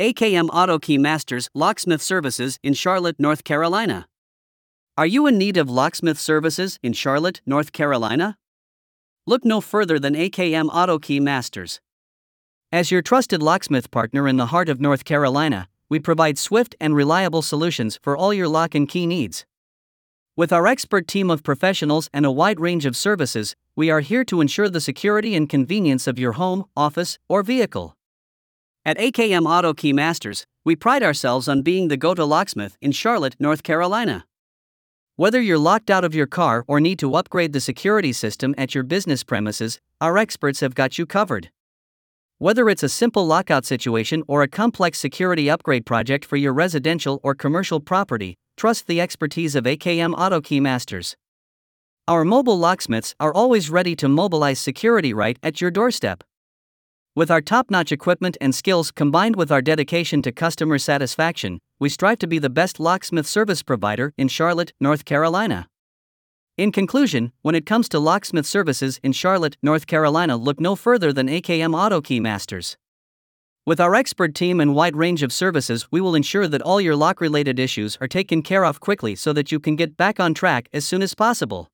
AKM Auto Key Masters Locksmith Services in Charlotte, North Carolina. Are you in need of locksmith services in Charlotte, North Carolina? Look no further than AKM Auto Key Masters. As your trusted locksmith partner in the heart of North Carolina, we provide swift and reliable solutions for all your lock and key needs. With our expert team of professionals and a wide range of services, we are here to ensure the security and convenience of your home, office, or vehicle. At AKM Auto Key Masters, we pride ourselves on being the go to locksmith in Charlotte, North Carolina. Whether you're locked out of your car or need to upgrade the security system at your business premises, our experts have got you covered. Whether it's a simple lockout situation or a complex security upgrade project for your residential or commercial property, trust the expertise of AKM Auto Key Masters. Our mobile locksmiths are always ready to mobilize security right at your doorstep. With our top notch equipment and skills combined with our dedication to customer satisfaction, we strive to be the best locksmith service provider in Charlotte, North Carolina. In conclusion, when it comes to locksmith services in Charlotte, North Carolina, look no further than AKM Auto Key Masters. With our expert team and wide range of services, we will ensure that all your lock related issues are taken care of quickly so that you can get back on track as soon as possible.